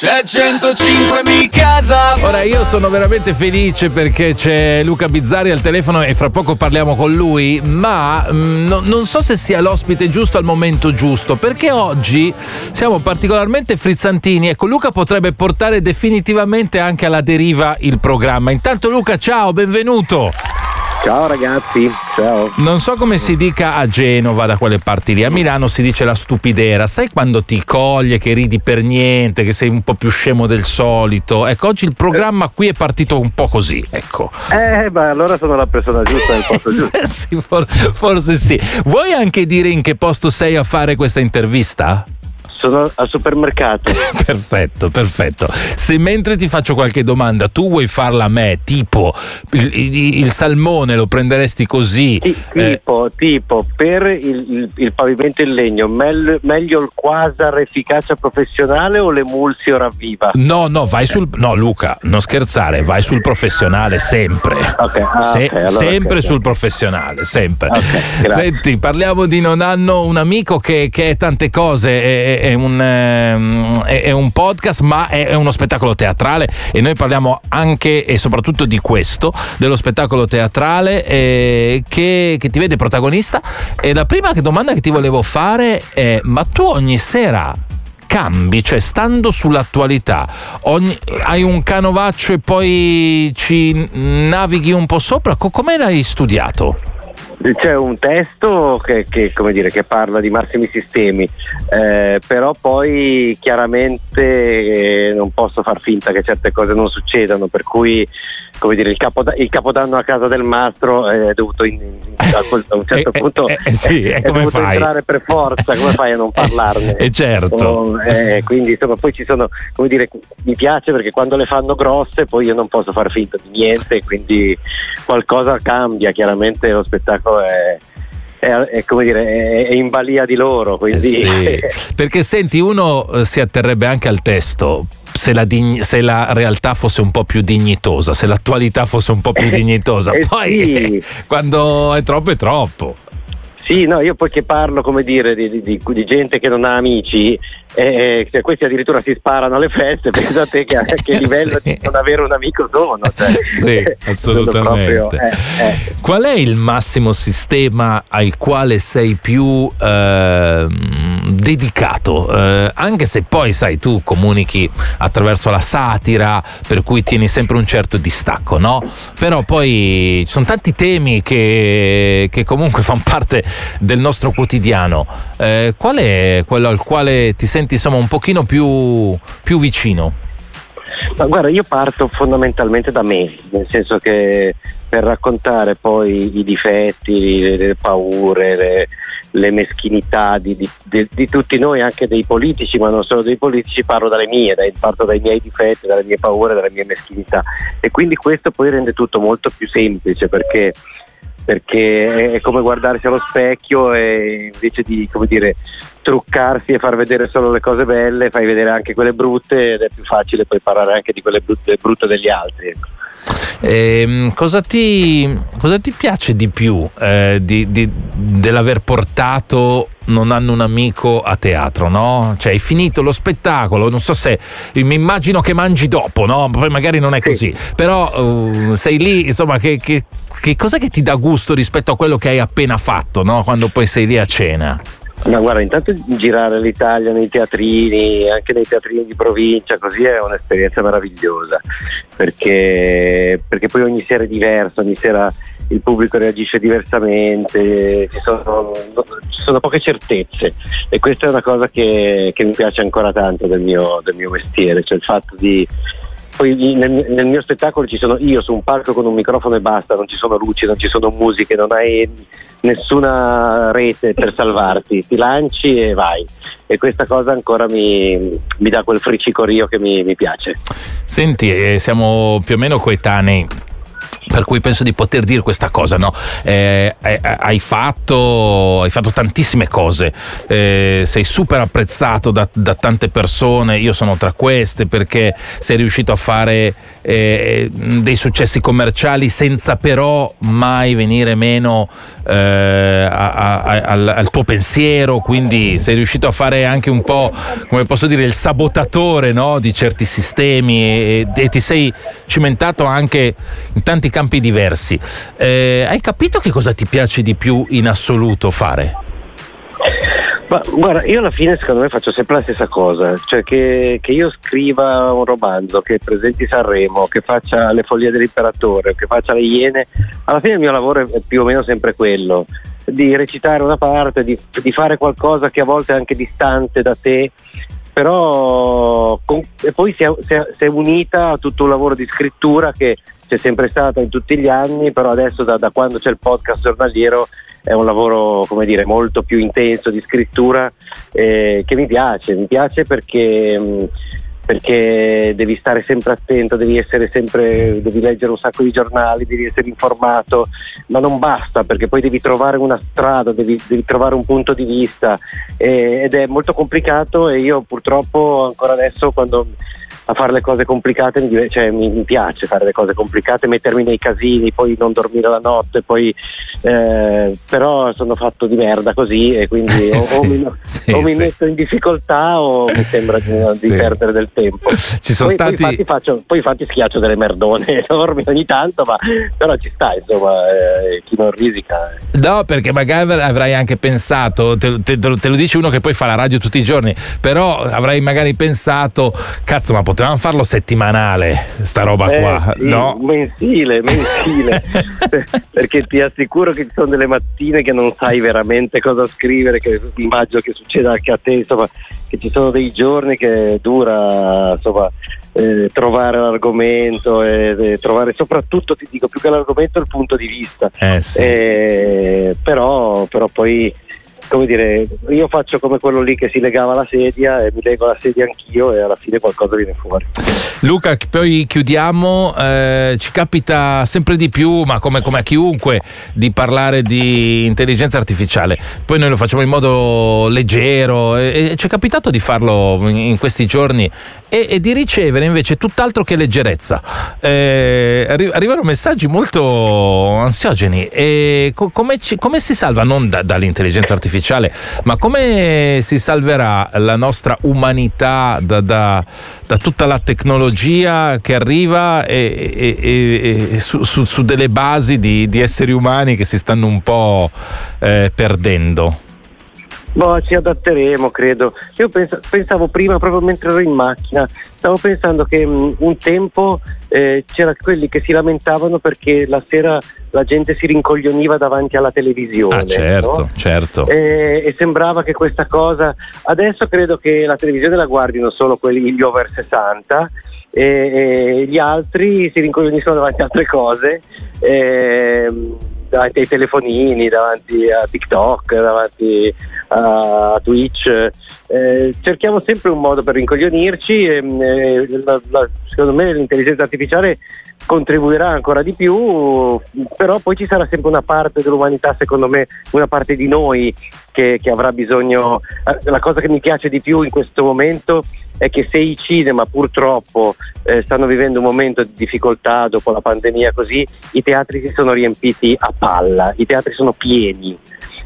c'è 105 mi casa. Ora io sono veramente felice perché c'è Luca Bizzari al telefono e fra poco parliamo con lui, ma mh, no- non so se sia l'ospite giusto al momento giusto, perché oggi siamo particolarmente frizzantini. Ecco, Luca potrebbe portare definitivamente anche alla deriva il programma. Intanto Luca, ciao, benvenuto. Ciao ragazzi, ciao. Non so come si dica a Genova, da quelle parti lì. A Milano si dice la stupidera. Sai quando ti coglie, che ridi per niente, che sei un po' più scemo del solito? Ecco, oggi il programma qui è partito un po' così, ecco. Eh, ma allora sono la persona giusta nel posto giusto. sì, for- forse sì. Vuoi anche dire in che posto sei a fare questa intervista? Sono al supermercato. perfetto, perfetto. Se mentre ti faccio qualche domanda tu vuoi farla a me, tipo il, il- il salmone lo prenderesti così? Ti- eh, tipo, tipo, per il, il- pavimento in legno, mel- meglio il quasar efficacia professionale o l'emulsio ravviva? No, no, vai sul. No, Luca, non scherzare, vai sul professionale sempre. Ok, ah, Se- ok, allora sempre ok, ok. sul professionale, sempre. Senti, parliamo di non hanno un amico che, che è tante cose, è, è un, ehm, è- è un podcast, ma è, è uno spettacolo teatrale e noi parliamo anche e soprattutto di questo, dello spettacolo teatrale eh, che, che ti vede protagonista. E la prima domanda che ti volevo fare è: ma tu ogni sera cambi, cioè stando sull'attualità, ogni- hai un canovaccio e poi ci navighi un po' sopra, Co- come l'hai studiato? C'è un testo che, che, dire, che parla di massimi sistemi, eh, però poi chiaramente eh, non posso far finta che certe cose non succedano, per cui dire, il, capoda- il capodanno a casa del mastro è dovuto in- in- a, quel- a un certo Eh, eh, punto eh, sì, e è come dovuto fai? entrare per forza, come fai a non parlarne? Eh, certo. Oh, eh, quindi insomma poi ci sono, come dire, mi piace perché quando le fanno grosse poi io non posso far finta di niente, quindi qualcosa cambia, chiaramente lo spettacolo è, è, è, come dire, è, in balia di loro, Eh quindi sì, perché senti, uno eh, si atterrebbe anche al testo. Se la, digni- se la realtà fosse un po' più dignitosa, se l'attualità fosse un po' più dignitosa, Eh poi sì. eh, quando è troppo è troppo. Sì, no, io poi che parlo, come dire, di, di- di- di gente che non ha amici, eh, eh, questi addirittura si sparano alle feste, pensa a te che, a che livello Sì. di non avere un amico sono. Cioè, Sì, assolutamente. proprio, eh, eh. Qual è il massimo sistema al quale sei più ehm, dedicato? Eh, anche se poi, sai, tu comunichi attraverso la satira, per cui tieni sempre un certo distacco, no? Però poi ci sono tanti temi che, che comunque fanno parte del nostro quotidiano. Eh, qual è quello al quale ti senti insomma un pochino più, più vicino? Ma guarda, io parto fondamentalmente da me, nel senso che per raccontare poi i difetti, le, le paure, le, le meschinità di, di- di- di tutti noi, anche dei politici, ma non solo dei politici, parlo dalle mie, dai- parto dai miei difetti, dalle mie paure, dalle mie meschinità. E quindi questo poi rende tutto molto più semplice perché perché è come guardarsi allo specchio e invece di dire, truccarsi e far vedere solo le cose belle, fai vedere anche quelle brutte ed è più facile poi parlare anche di quelle brutte, brutte degli altri. Ehm, cosa, ti, cosa ti piace di più eh, di- di- dell'aver portato Non hanno un amico a teatro, no? Cioè, hai finito lo spettacolo, non so se mi immagino che mangi dopo, no? Poi magari non è Sì. così, però uh, sei lì, insomma, che, che, che cosa che ti dà gusto rispetto a quello che hai appena fatto, no? Quando poi sei lì a cena. Ma guarda, intanto girare l'Italia nei teatrini, anche nei teatrini di provincia, così è un'esperienza meravigliosa, perché, perché poi ogni sera è diverso, ogni sera il pubblico reagisce diversamente, ci sono, ci sono poche certezze. E questa è una cosa che, che mi piace ancora tanto del mio, del mio mestiere, cioè il fatto di... Poi nel, nel mio spettacolo ci sono io su un palco con un microfono e basta, non ci sono luci, non ci sono musiche, non hai nessuna rete per salvarti, ti lanci e vai. E questa cosa ancora mi, mi dà quel fricicorio che mi, mi piace. Senti, eh, siamo più o meno coetanei. Per cui penso di poter dire questa cosa, no? Eh, hai, fatto, hai, fatto, tantissime cose, eh, sei super apprezzato da, da, tante persone, io sono tra queste perché sei riuscito a fare eh, dei successi commerciali senza però mai venire meno eh, a, a, al, al, tuo pensiero, quindi sei riuscito a fare anche un po', come posso dire, il sabotatore no? di certi sistemi e, e ti sei cimentato anche in tanti campi diversi. Eh, hai capito che cosa ti piace di più in assoluto fare? Ma guarda, io alla fine secondo me faccio sempre la stessa cosa, cioè che, che, io scriva un romanzo, che presenti Sanremo, che faccia le follie dell'imperatore, che faccia le iene, alla fine il mio lavoro è più o meno sempre quello, di recitare una parte, di, di fare qualcosa che a volte è anche distante da te, però con, e poi si è, si, è, si è unita a tutto un lavoro di scrittura che c'è sempre stata in tutti gli anni, però adesso da, da quando c'è il podcast giornaliero è un lavoro come dire, molto più intenso di scrittura eh, che mi piace, mi piace perché, mm, perché, devi stare sempre attento, devi essere sempre, devi leggere un sacco di giornali, devi essere informato, ma non basta perché poi devi trovare una strada, devi, devi trovare un punto di vista eh, ed è molto complicato e io purtroppo ancora adesso quando a fare le cose complicate, mi, cioè, mi, mi, piace fare le cose complicate, mettermi nei casini, poi non dormire la notte, poi, eh, però sono fatto di merda così e quindi o, sì, o mi, sì, o mi sì. metto in difficoltà o mi sembra di, di perdere del tempo. Ci sono poi, stati... poi, infatti faccio, poi infatti schiaccio delle merdone enormi ogni tanto, ma però ci sta, insomma, eh, chi non risica. Eh. No, perché magari avrai anche pensato, te, te, te lo dice uno che poi fa la radio tutti i giorni, però avrai magari pensato, cazzo ma potrei potevamo farlo settimanale, sta roba eh, qua, sì, no? Mensile, mensile, perché ti assicuro che ci sono delle mattine che non sai veramente cosa scrivere, che immagino che succeda anche a te, insomma, che ci sono dei giorni che dura, insomma, eh, trovare l'argomento e, e, trovare soprattutto, ti dico, più che l'argomento il punto di vista. Eh, sì. eh, però, però poi come dire, io faccio come quello lì che si legava alla sedia e mi lego la sedia anch'io e alla fine qualcosa viene fuori. Luca, poi chiudiamo, eh, ci capita sempre di più, ma come, come, a chiunque, di parlare di intelligenza artificiale. Poi noi lo facciamo in modo leggero e, e ci è capitato di farlo in, in questi giorni e, e, di ricevere invece tutt'altro che leggerezza. Eh, arri- arrivano messaggi molto ansiogeni e co- come, ci, come, si salva non da, dall'intelligenza artificiale, ma come si salverà la nostra umanità da, da, da tutta la tecnologia che arriva e, e, e su, su, su, delle basi di, di, esseri umani che si stanno un po' eh, perdendo? Boh, ci adatteremo, credo. Io pens- pensavo prima, proprio mentre ero in macchina, stavo pensando che mm, un tempo eh, c'erano quelli che si lamentavano perché la sera la gente si rincoglioniva davanti alla televisione. Ah, certo, no? certo. E, e, sembrava che questa cosa. Adesso credo che la televisione la guardino solo quelli gli over 60 e, e gli altri si rincoglioniscono davanti a altre cose. E, davanti ai telefonini, davanti a TikTok, davanti a Twitch. Eh, cerchiamo sempre un modo per rincoglionirci e, e la, la, secondo me l'intelligenza artificiale contribuirà ancora di più, però poi ci sarà sempre una parte dell'umanità, secondo me, una parte di noi che, che avrà bisogno. Eh, la cosa che mi piace di più in questo momento è che se i cinema purtroppo eh, stanno vivendo un momento di difficoltà dopo la pandemia così, i teatri si sono riempiti a palla, i teatri sono pieni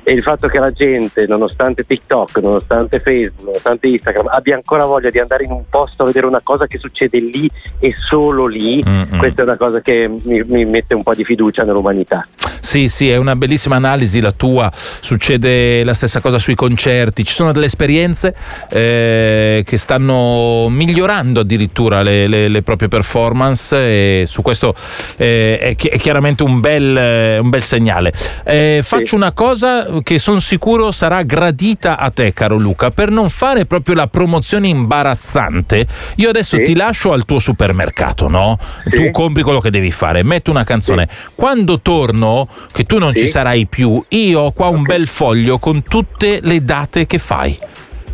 e il fatto che la gente, nonostante TikTok, nonostante Facebook, nonostante Instagram, abbia ancora voglia di andare in un posto a vedere una cosa che succede lì e solo lì, Mm-mm. questa è una cosa che mi, mi, mette un po' di fiducia nell'umanità. Sì, sì, è una bellissima analisi la tua, succede la stessa cosa sui concerti, ci sono delle esperienze eh, che stanno migliorando addirittura le, le, le, proprie performance e su questo eh, è, chi- è, chiaramente un bel, un bel segnale. Eh, faccio sì. una cosa che sono sicuro sarà gradita a te, caro Luca, per non fare proprio la promozione imbarazzante. Io adesso sì. ti lascio al tuo supermercato, no? Sì. Tu compri quello che devi fare, metto una canzone. Sì. Quando torno, che tu non ci sarai più, io ho qua okay. un bel foglio con tutte le date che fai.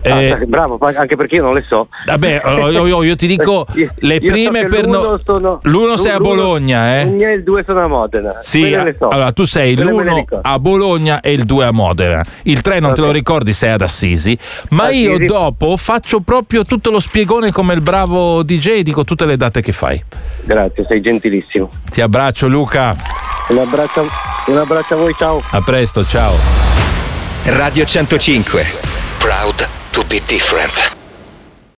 Eh, ah, bravo, anche perché io non le so. Vabbè, io, io, io ti dico le io prime so per l'uno, sono, l'uno sei a Bologna, eh? e il due sono a Modena. Sì, so. allora tu sei Quelle l'uno a Bologna e il due a Modena. Il tre non okay. te lo ricordi, sei ad Assisi. Ma Assisi. io dopo faccio proprio tutto lo spiegone come il bravo DJ, dico tutte le date che fai. Grazie, sei gentilissimo. Ti abbraccio Luca. Un abbraccio, un abbraccio a voi, ciao. A presto, ciao. Radio 105. Proud to be different.